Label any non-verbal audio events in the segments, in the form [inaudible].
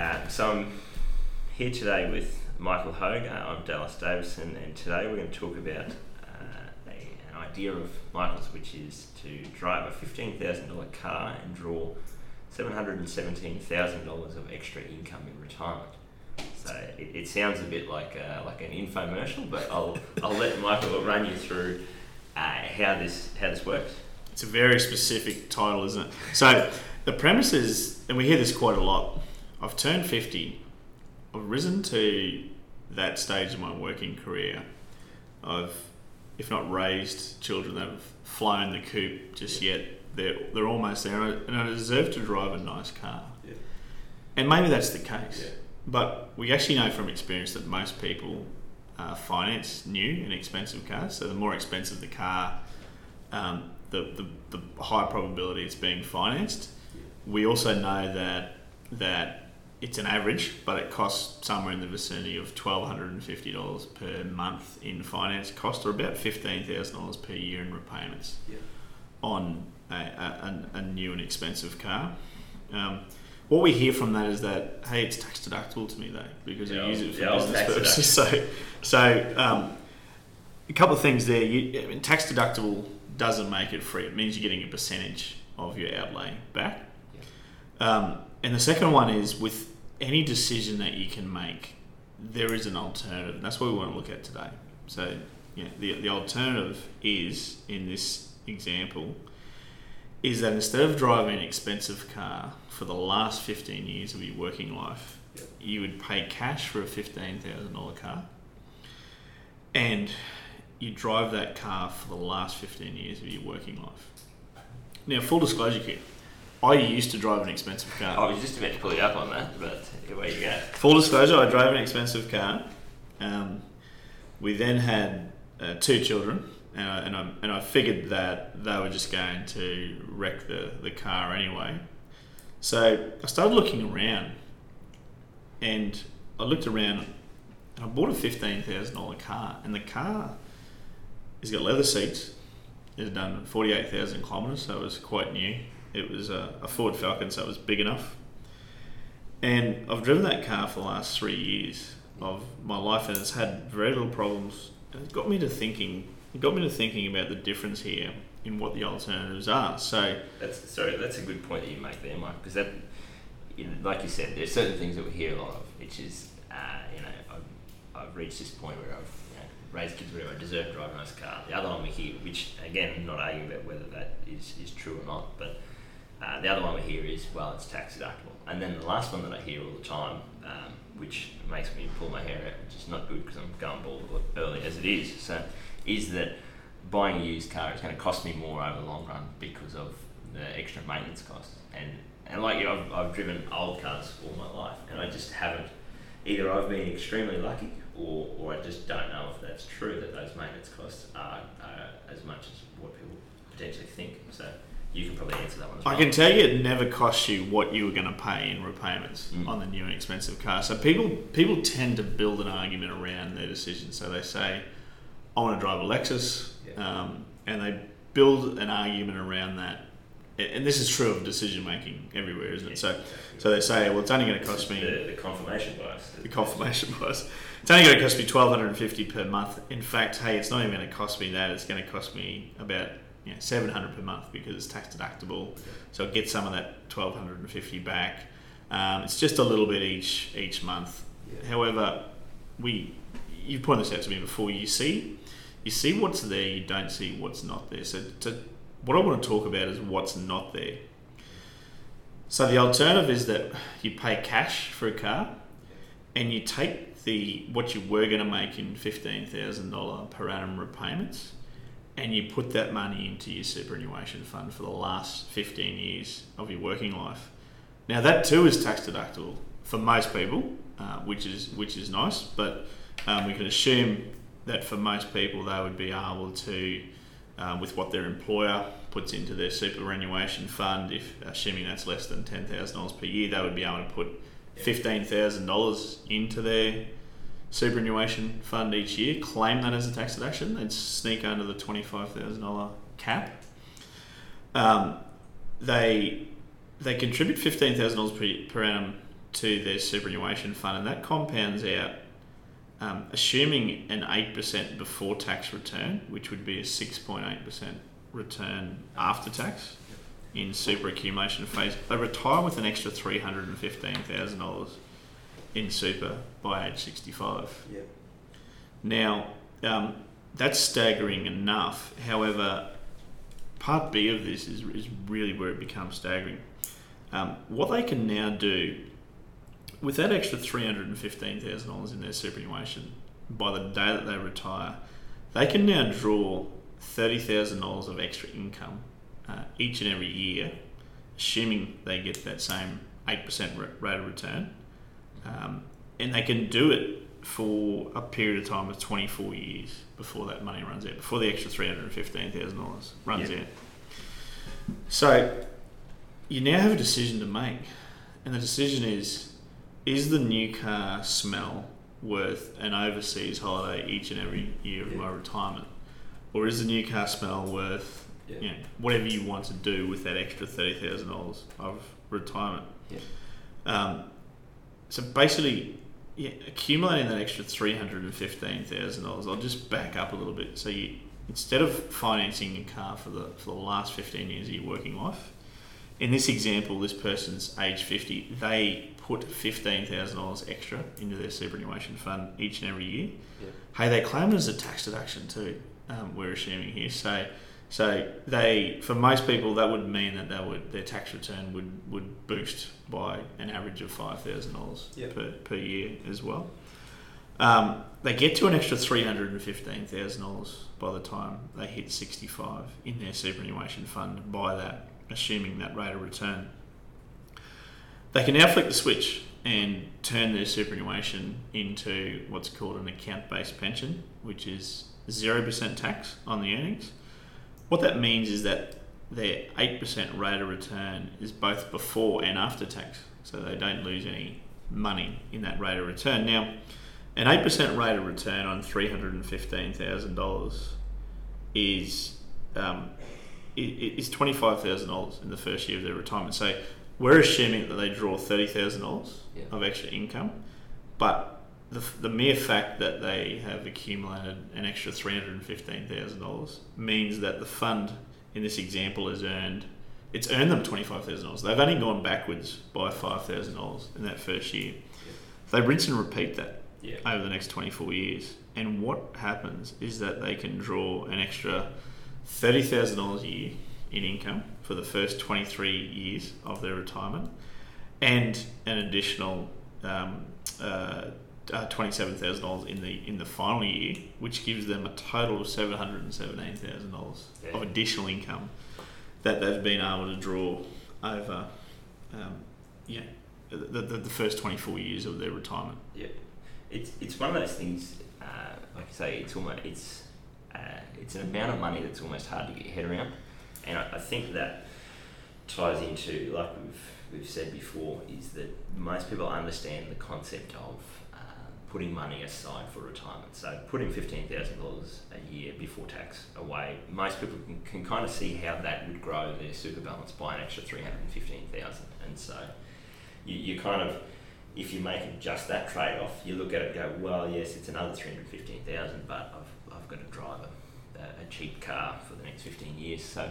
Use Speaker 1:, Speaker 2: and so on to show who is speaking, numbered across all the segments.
Speaker 1: Uh, so I'm here today with Michael Hogue. Uh, I'm Dallas Davison, and today we're going to talk about uh, a, an idea of Michael's, which is to drive a $15,000 car and draw $717,000 of extra income in retirement. So it, it sounds a bit like uh, like an infomercial, but I'll [laughs] I'll let Michael run you through uh, how this how this works.
Speaker 2: It's a very specific title, isn't it? So the premise is, and we hear this quite a lot. I've turned fifty. I've risen to that stage of my working career. I've, if not raised children that have flown the coop just yet, they're they're almost there, and I, and I deserve to drive a nice car.
Speaker 1: Yeah.
Speaker 2: And maybe that's the case.
Speaker 1: Yeah.
Speaker 2: But we actually know from experience that most people uh, finance new and expensive cars. So the more expensive the car, um, the, the, the higher probability it's being financed. We also know that that it's an average, but it costs somewhere in the vicinity of twelve hundred and fifty dollars per month in finance cost, or about fifteen thousand dollars per year in repayments
Speaker 1: Yeah.
Speaker 2: on a, a, a, new and expensive car. Um, what we hear from that is that hey, it's tax deductible to me though because
Speaker 1: Yeah,
Speaker 2: I use it for
Speaker 1: yeah,
Speaker 2: business purposes. [laughs] So, so um, a couple of things there. You, I mean, tax deductible doesn't make it free. It means you're getting a percentage of your outlay back. Um, and the second one is with any decision that you can make, there is an alternative, and that's what we want to look at today. So, yeah, the, the alternative is in this example is that instead of driving an expensive car for the last 15 years of your working life,
Speaker 1: Yep.
Speaker 2: you would pay cash for a $15,000 car and you drive that car for the last 15 years of your working life. Now, full disclosure here, I used to drive an expensive car.
Speaker 1: I was just about to pull you up on that, but away you go.
Speaker 2: Full disclosure, I drove an expensive car. Um, we then had uh, two children, and I, and, I, and I figured that they were just going to wreck the, the car anyway. So I started looking around, and I looked around, and I bought a $15,000 car, and the car has got leather seats. It had done 48,000 kilometres, so it was quite new. It was a, a Ford Falcon, so it was big enough. And I've driven that car for the last three years of my life, and it's had very little problems. And it got me to thinking. It got me to thinking about the difference here in what the alternatives are. So
Speaker 1: That's sorry. That's a good point that you make there, Mike. Because that, you know, like you said, there's certain things that we hear a lot of, which is, uh, you know, I've, I've reached this point where I've you know, raised kids, whatever. I deserve to drive a nice car. The other one we hear, which again, I'm not arguing about whether that is, is true or not, but uh, the other one we hear is, well, it's tax deductible. And then the last one that I hear all the time, um, which makes me pull my hair out, which is not good because I'm going bald early as it is. So, is that buying a used car is going to cost me more over the long run because of the extra maintenance costs. And and like you, I've, I've driven old cars all my life, and I just haven't. Either I've been extremely lucky, or, or I just don't know if that's true that those maintenance costs are, are as much as what people potentially think. You can probably answer that one as
Speaker 2: I can tell you, it never costs you what you were going to pay in repayments
Speaker 1: Mm.
Speaker 2: on the new and expensive car. So people people tend to build an argument around their decision. So they say, "I want to drive a Lexus,"
Speaker 1: Yeah.
Speaker 2: um, and they build an argument around that. And this is true of decision making everywhere, isn't it? So, so they say, "Well, it's only going to cost me."
Speaker 1: the, the confirmation bias.
Speaker 2: the confirmation price. It's only going to cost me twelve hundred and fifty per month. In fact, hey, it's not even going to cost me that. It's going to cost me about you know, seven hundred per month because it's tax deductible. So I get some of that twelve hundred and fifty back. Um, it's just a little bit each each month.
Speaker 1: Yeah.
Speaker 2: However, we you pointed this out to me before. You see, you see what's there. You don't see what's not there. So to, what I want to talk about is what's not there. So the alternative is that you pay cash for a car, and you take the what you were going to make in fifteen thousand dollar per annum repayments, and you put that money into your superannuation fund for the last 15 years of your working life. Now that too is tax deductible for most people, uh, which is which is nice. But um, we can assume that for most people they would be able to, um, with what their employer puts into their superannuation fund, if assuming that's less than ten thousand dollars per year, they would be able to put fifteen thousand dollars into their superannuation fund each year, claim that as a tax deduction, they'd sneak under the $25,000 cap. Um, they they contribute $15,000 per, per annum to their superannuation fund, and that compounds out, um, assuming an 8% before tax return, which would be a 6.8% return after tax in super accumulation phase. They retire with an extra $315,000 in super by age 65.
Speaker 1: Yep.
Speaker 2: Now, um, that's staggering enough. However, part B of this is, is really where it becomes staggering. Um, what they can now do with that extra $315,000 in their superannuation by the day that they retire, they can now draw $30,000 of extra income uh, each and every year, assuming they get that same 8% rate of return. Um, and they can do it for a period of time of 24 years before that money runs out, before the extra $315,000 runs
Speaker 1: Yeah.
Speaker 2: out. So you now have a decision to make, and the decision is is the new car smell worth an overseas holiday each and every year of
Speaker 1: Yeah.
Speaker 2: my retirement? Or is the new car smell worth
Speaker 1: Yeah.
Speaker 2: you know, whatever you want to do with that extra $30,000 of retirement?
Speaker 1: Yeah.
Speaker 2: Um, so basically, yeah, accumulating that extra three hundred and fifteen thousand dollars. I'll just back up a little bit. So you instead of financing your car for the for the last fifteen years of your working life, in this example, this person's age fifty. They put fifteen thousand dollars extra into their superannuation fund each and every year.
Speaker 1: Yeah.
Speaker 2: Hey, they claim it as a tax deduction too. Um, we're assuming here. So. So they, for most people, that would mean that they would their tax return would, would boost by an average of five thousand dollars
Speaker 1: Yep.
Speaker 2: per, per year as well. Um, they get to an extra three hundred and fifteen thousand dollars by the time they hit sixty five in their superannuation fund. By that, assuming that rate of return, they can now flick the switch and turn their superannuation into what's called an account based pension, which is zero percent tax on the earnings. What that means is that their 8% rate of return is both before and after tax, so they don't lose any money in that rate of return. Now, an 8% rate of return on $315,000 is, um, is $25,000 in the first year of their retirement. So we're assuming that they draw $30,000
Speaker 1: Yeah.
Speaker 2: of extra income, but the, the mere fact that they have accumulated an extra $315,000 means that the fund in this example has earned it's earned them $25,000. They've only gone backwards by $5,000 in that first year. They rinse and repeat that
Speaker 1: Yeah.
Speaker 2: over the next 24 years. And what happens is that they can draw an extra $30,000 a year in income for the first 23 years of their retirement and an additional um, uh, uh, $27,000 in the in the final year, which gives them a total of $717,000 of additional income that they've been able to draw over um, yeah, the, the, the first 24 years of their retirement.
Speaker 1: Yeah, it's it's one of those things. Uh, like I say, it's almost it's uh, it's an amount of money that's almost hard to get your head around, and I, I think that ties into like we've we've said before is that most people understand the concept of putting money aside for retirement. So putting fifteen thousand dollars a year before tax away, most people can, can kind of see how that would grow their super balance by an extra three hundred and fifteen thousand, and so you, you kind of if you make just that trade off, you look at it go, well, yes, it's another 315,000, but I've, I've got to drive a, a cheap car for the next 15 years. So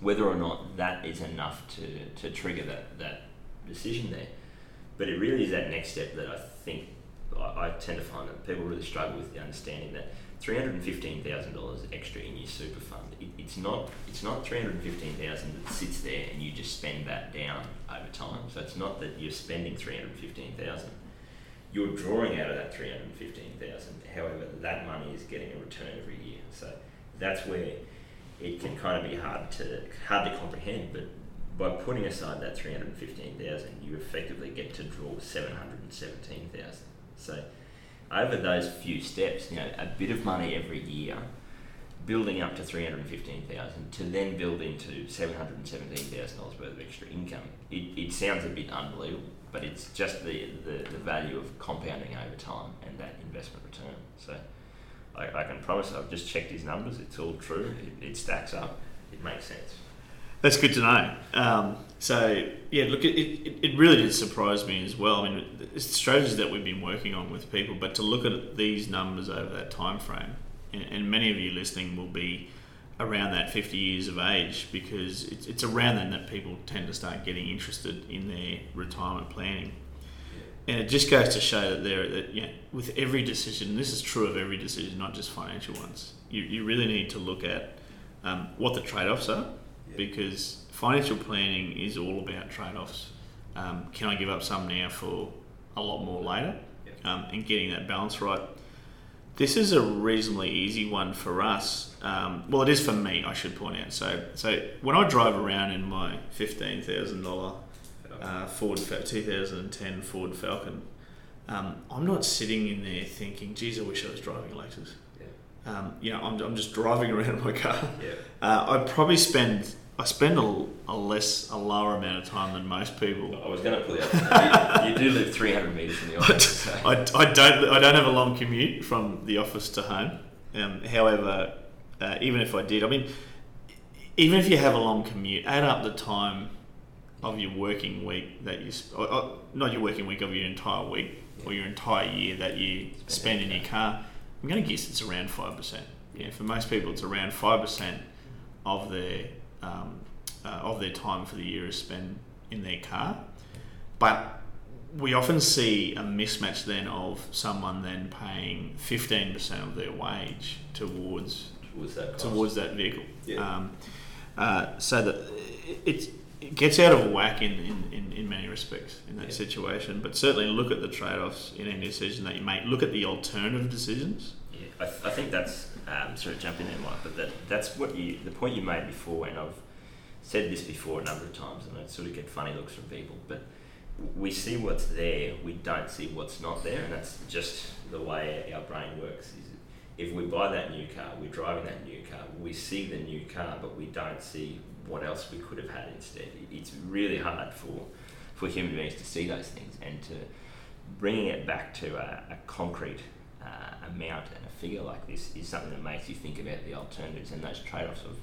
Speaker 1: whether or not that is enough to, to trigger that, that decision there. But it really is that next step that I think I, I tend to find that people really struggle with the understanding that three hundred and fifteen thousand dollars extra in your super fund. It, it's not it's not three hundred and fifteen thousand that sits there and you just spend that down over time. So it's not that you're spending three hundred and fifteen thousand. You're drawing out of that three hundred and fifteen thousand. However, that money is getting a return every year. So that's where it can kind of be hard to hard to comprehend. But by putting aside that three hundred fifteen thousand, you effectively get to draw seven hundred and seventeen thousand. So over those few steps, you know, a bit of money every year, building up to three hundred fifteen thousand, to then build into seven hundred seventeen thousand dollars worth of extra income. It, it sounds a bit unbelievable, but it's just the, the, the value of compounding over time and that investment return. So I, I can promise I've just checked his numbers, it's all true, it, it stacks up, it makes sense.
Speaker 2: That's good to know. Um, so yeah, look, it, it, it really did surprise me as well. I mean, it's strategies that we've been working on with people, but to look at these numbers over that time frame, and, and many of you listening will be around that 50 years of age because it's, it's around then that people tend to start getting interested in their retirement planning. And it just goes to show that there, that you know, with every decision, this is true of every decision, not just financial ones. You, you really need to look at um, what the trade-offs are, because financial planning is all about trade-offs. Um, can I give up some now for a lot more later? Um, and getting that balance right. This is a reasonably easy one for us. Um, well, it is for me, I should point out. So, so when I drive around in my fifteen thousand dollar uh, Ford 2010 Ford Falcon, um, I'm not sitting in there thinking, "Geez, I wish I was driving a Lexus."
Speaker 1: Yeah.
Speaker 2: Um, you know, I'm, I'm just driving [laughs] around in my car.
Speaker 1: Yeah.
Speaker 2: Uh, I probably spend I spend a, a less a lower amount of time than most people.
Speaker 1: I was going to out. you, you do live 300 metres from the office. so-
Speaker 2: I, I don't I don't have a long commute from the office to home. Um, however, uh, even if I did, I mean, even if you have a long commute, add up the time of your working week that you sp- or, or not your working week of your entire week or your entire year that you spend in your car. I'm going to guess it's around five percent. Yeah, for most people, it's around five percent of their um, uh, of their time for the year is spent in their car. But we often see a mismatch then of someone then paying 15% of their wage towards
Speaker 1: towards that cost.
Speaker 2: towards that vehicle.
Speaker 1: Yeah.
Speaker 2: Um, uh, so that it, it gets out of whack in, in, in, in many respects in that
Speaker 1: Yeah.
Speaker 2: situation. But certainly look at the trade offs in any decision that you make. Look at the alternative decisions.
Speaker 1: Yeah, I, th- I think that's um, sort of jump in there, Mike. But that that's what you the point you made before, and I've said this before a number of times, and I sort of get funny looks from people. But we see what's there, we don't see what's not there, and that's just the way our brain works. Is if we buy that new car, we're driving that new car, we see the new car, but we don't see what else we could have had instead. It's really hard for for human beings to see those things and to bringing it back to a, a concrete uh, amount and a figure like this is something that makes you think about the alternatives and those trade-offs of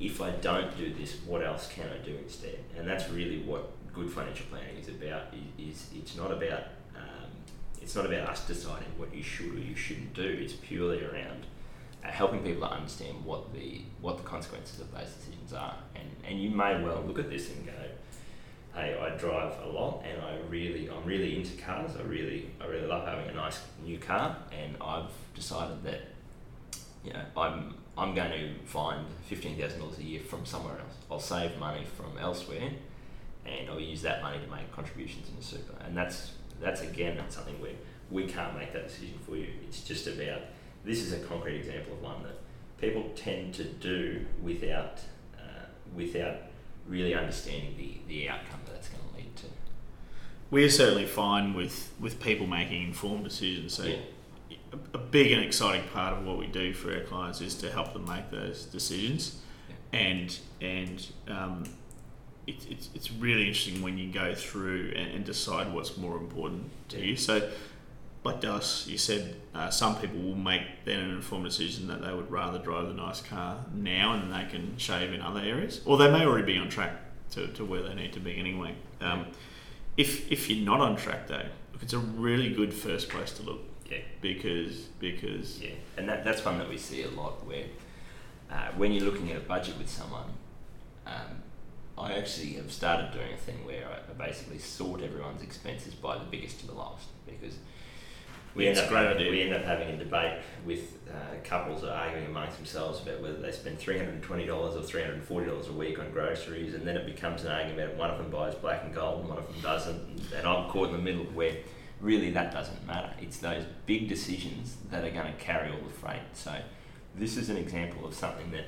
Speaker 1: if I don't do this, what else can I do instead? And that's really what good financial planning is about. Is it's not about um, it's not about us deciding what you should or you shouldn't do. It's purely around uh, helping people to understand what the what the consequences of those decisions are. And and you may well look at this and go, hey, I drive a lot and I really I'm really into cars. I really I really love having a nice new car and I've decided that you know, I'm I'm going to find fifteen thousand dollars a year from somewhere else. I'll save money from elsewhere, and I'll use that money to make contributions in into super. And that's that's again that's something where we can't make that decision for you. It's just about this is a concrete example of one that people tend to do without uh, without really understanding the, the outcome that it's going to lead to.
Speaker 2: We are certainly fine with, with people making informed decisions. So
Speaker 1: Yeah.
Speaker 2: a, big and exciting part of what we do for our clients is to help them make those decisions, and and um, it, it's it's really interesting when you go through and, and decide what's more important to you. So, like Dallas, you said, uh, some people will make then an informed decision that they would rather drive the nice car now and they can shave in other areas, or they may already be on track to, to where they need to be anyway. Um, if if you're not on track though, look, it's a really good first place to look
Speaker 1: Yeah.
Speaker 2: because because
Speaker 1: Yeah, and that, that's one that we see a lot where uh, when you're looking at a budget with someone, um, I actually have started doing a thing where I I basically sort everyone's expenses by the biggest to the lowest because we end up
Speaker 2: a great
Speaker 1: having,
Speaker 2: idea.
Speaker 1: we end up having a debate with uh, couples are arguing amongst themselves about whether they spend three hundred and twenty dollars or three hundred and forty dollars a week on groceries, and then it becomes an argument. One of them buys black and gold, and one of them doesn't, and I'm caught in the middle where really that doesn't matter. It's those big decisions that are going to carry all the freight. So this is an example of something that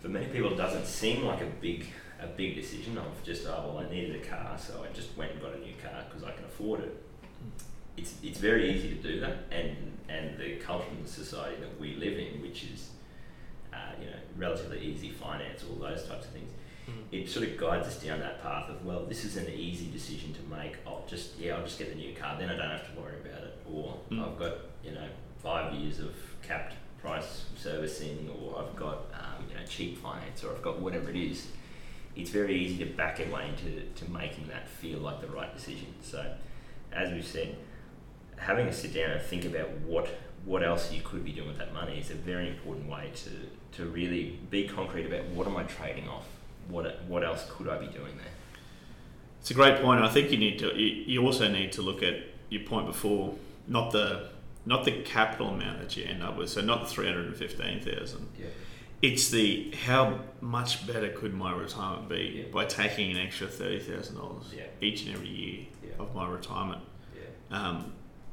Speaker 1: for many people doesn't seem like a big a big decision of just oh well I needed a car so I just went and got a new car because I can afford it. It's it's very easy to do that and and the culture and the society that we live in, which is uh, you know relatively easy finance, all those types of things. It sort of guides us down that path of well, this is an easy decision to make. I'll just yeah, I'll just get the new car. Then I don't have to worry about it. Or
Speaker 2: Mm.
Speaker 1: I've got you know five years of capped price servicing, or I've got um, you know cheap finance, or I've got whatever it is. It's very easy to back away into to making that feel like the right decision. So, as we've said, having a sit down and think about what what else you could be doing with that money is a very important way to to really be concrete about what am I trading off. What what else could I be doing there?
Speaker 2: It's a great point. I think you need to. You, also need to look at your point before, not the not the capital amount that you end up with. So not the three hundred and fifteen thousand.
Speaker 1: Yeah.
Speaker 2: It's the how much better could my retirement be
Speaker 1: Yeah.
Speaker 2: by taking an extra thirty thousand dollars
Speaker 1: Yeah.
Speaker 2: each and every year of my retirement.
Speaker 1: Yeah.
Speaker 2: Um,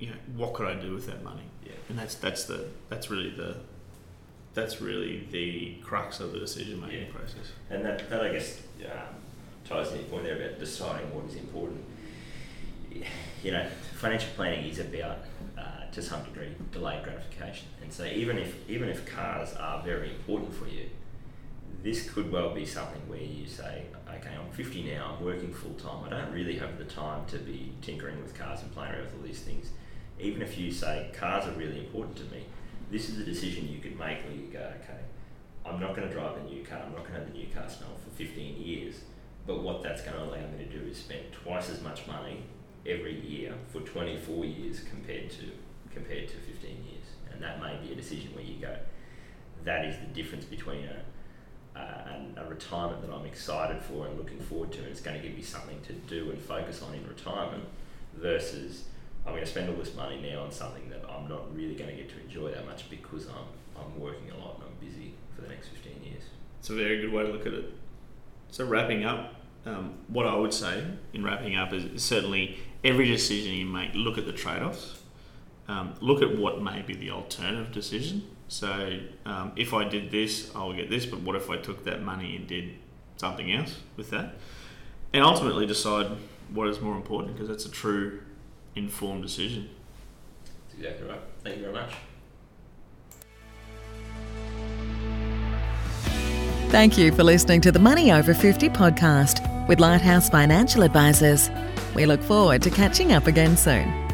Speaker 2: you know, what could I do with that money?
Speaker 1: Yeah.
Speaker 2: And that's that's the that's really the that's really the crux of the decision making
Speaker 1: Yeah.
Speaker 2: process.
Speaker 1: And that, that I guess um, ties to your point there about deciding what is important. You know, financial planning is about, uh, to some degree, delayed gratification. And so even if even if cars are very important for you, this could well be something where you say, okay, I'm 50 now, I'm working full time, I don't really have the time to be tinkering with cars and playing around with all these things. Even if you say cars are really important to me, this is a decision you could make where you go, okay, I'm not going to drive a new car, I'm not going to have the new car smell for 15 years, but what that's going to allow me to do is spend twice as much money every year for 24 years compared to compared to 15 years. And that may be a decision where you go, that is the difference between a, a, a retirement that I'm excited for and looking forward to, and it's going to give me something to do and focus on in retirement, versus I'm going to spend all this money now on something that I'm not really going to get to enjoy that much because I'm I'm working a lot and I'm busy for the next 15 years.
Speaker 2: It's a very good way to look at it. So wrapping up, um, what I would say in wrapping up is certainly every decision you make, look at the trade-offs. Um, look at what may be the alternative decision. So um, if I did this, I'll get this. But what if I took that money and did something else with that? And ultimately decide what is more important because that's a true informed decision.
Speaker 1: That's exactly right. Thank you very much.
Speaker 3: Thank you for listening to the Money Over 50 podcast with Lighthouse Financial Advisors. We look forward to catching up again soon.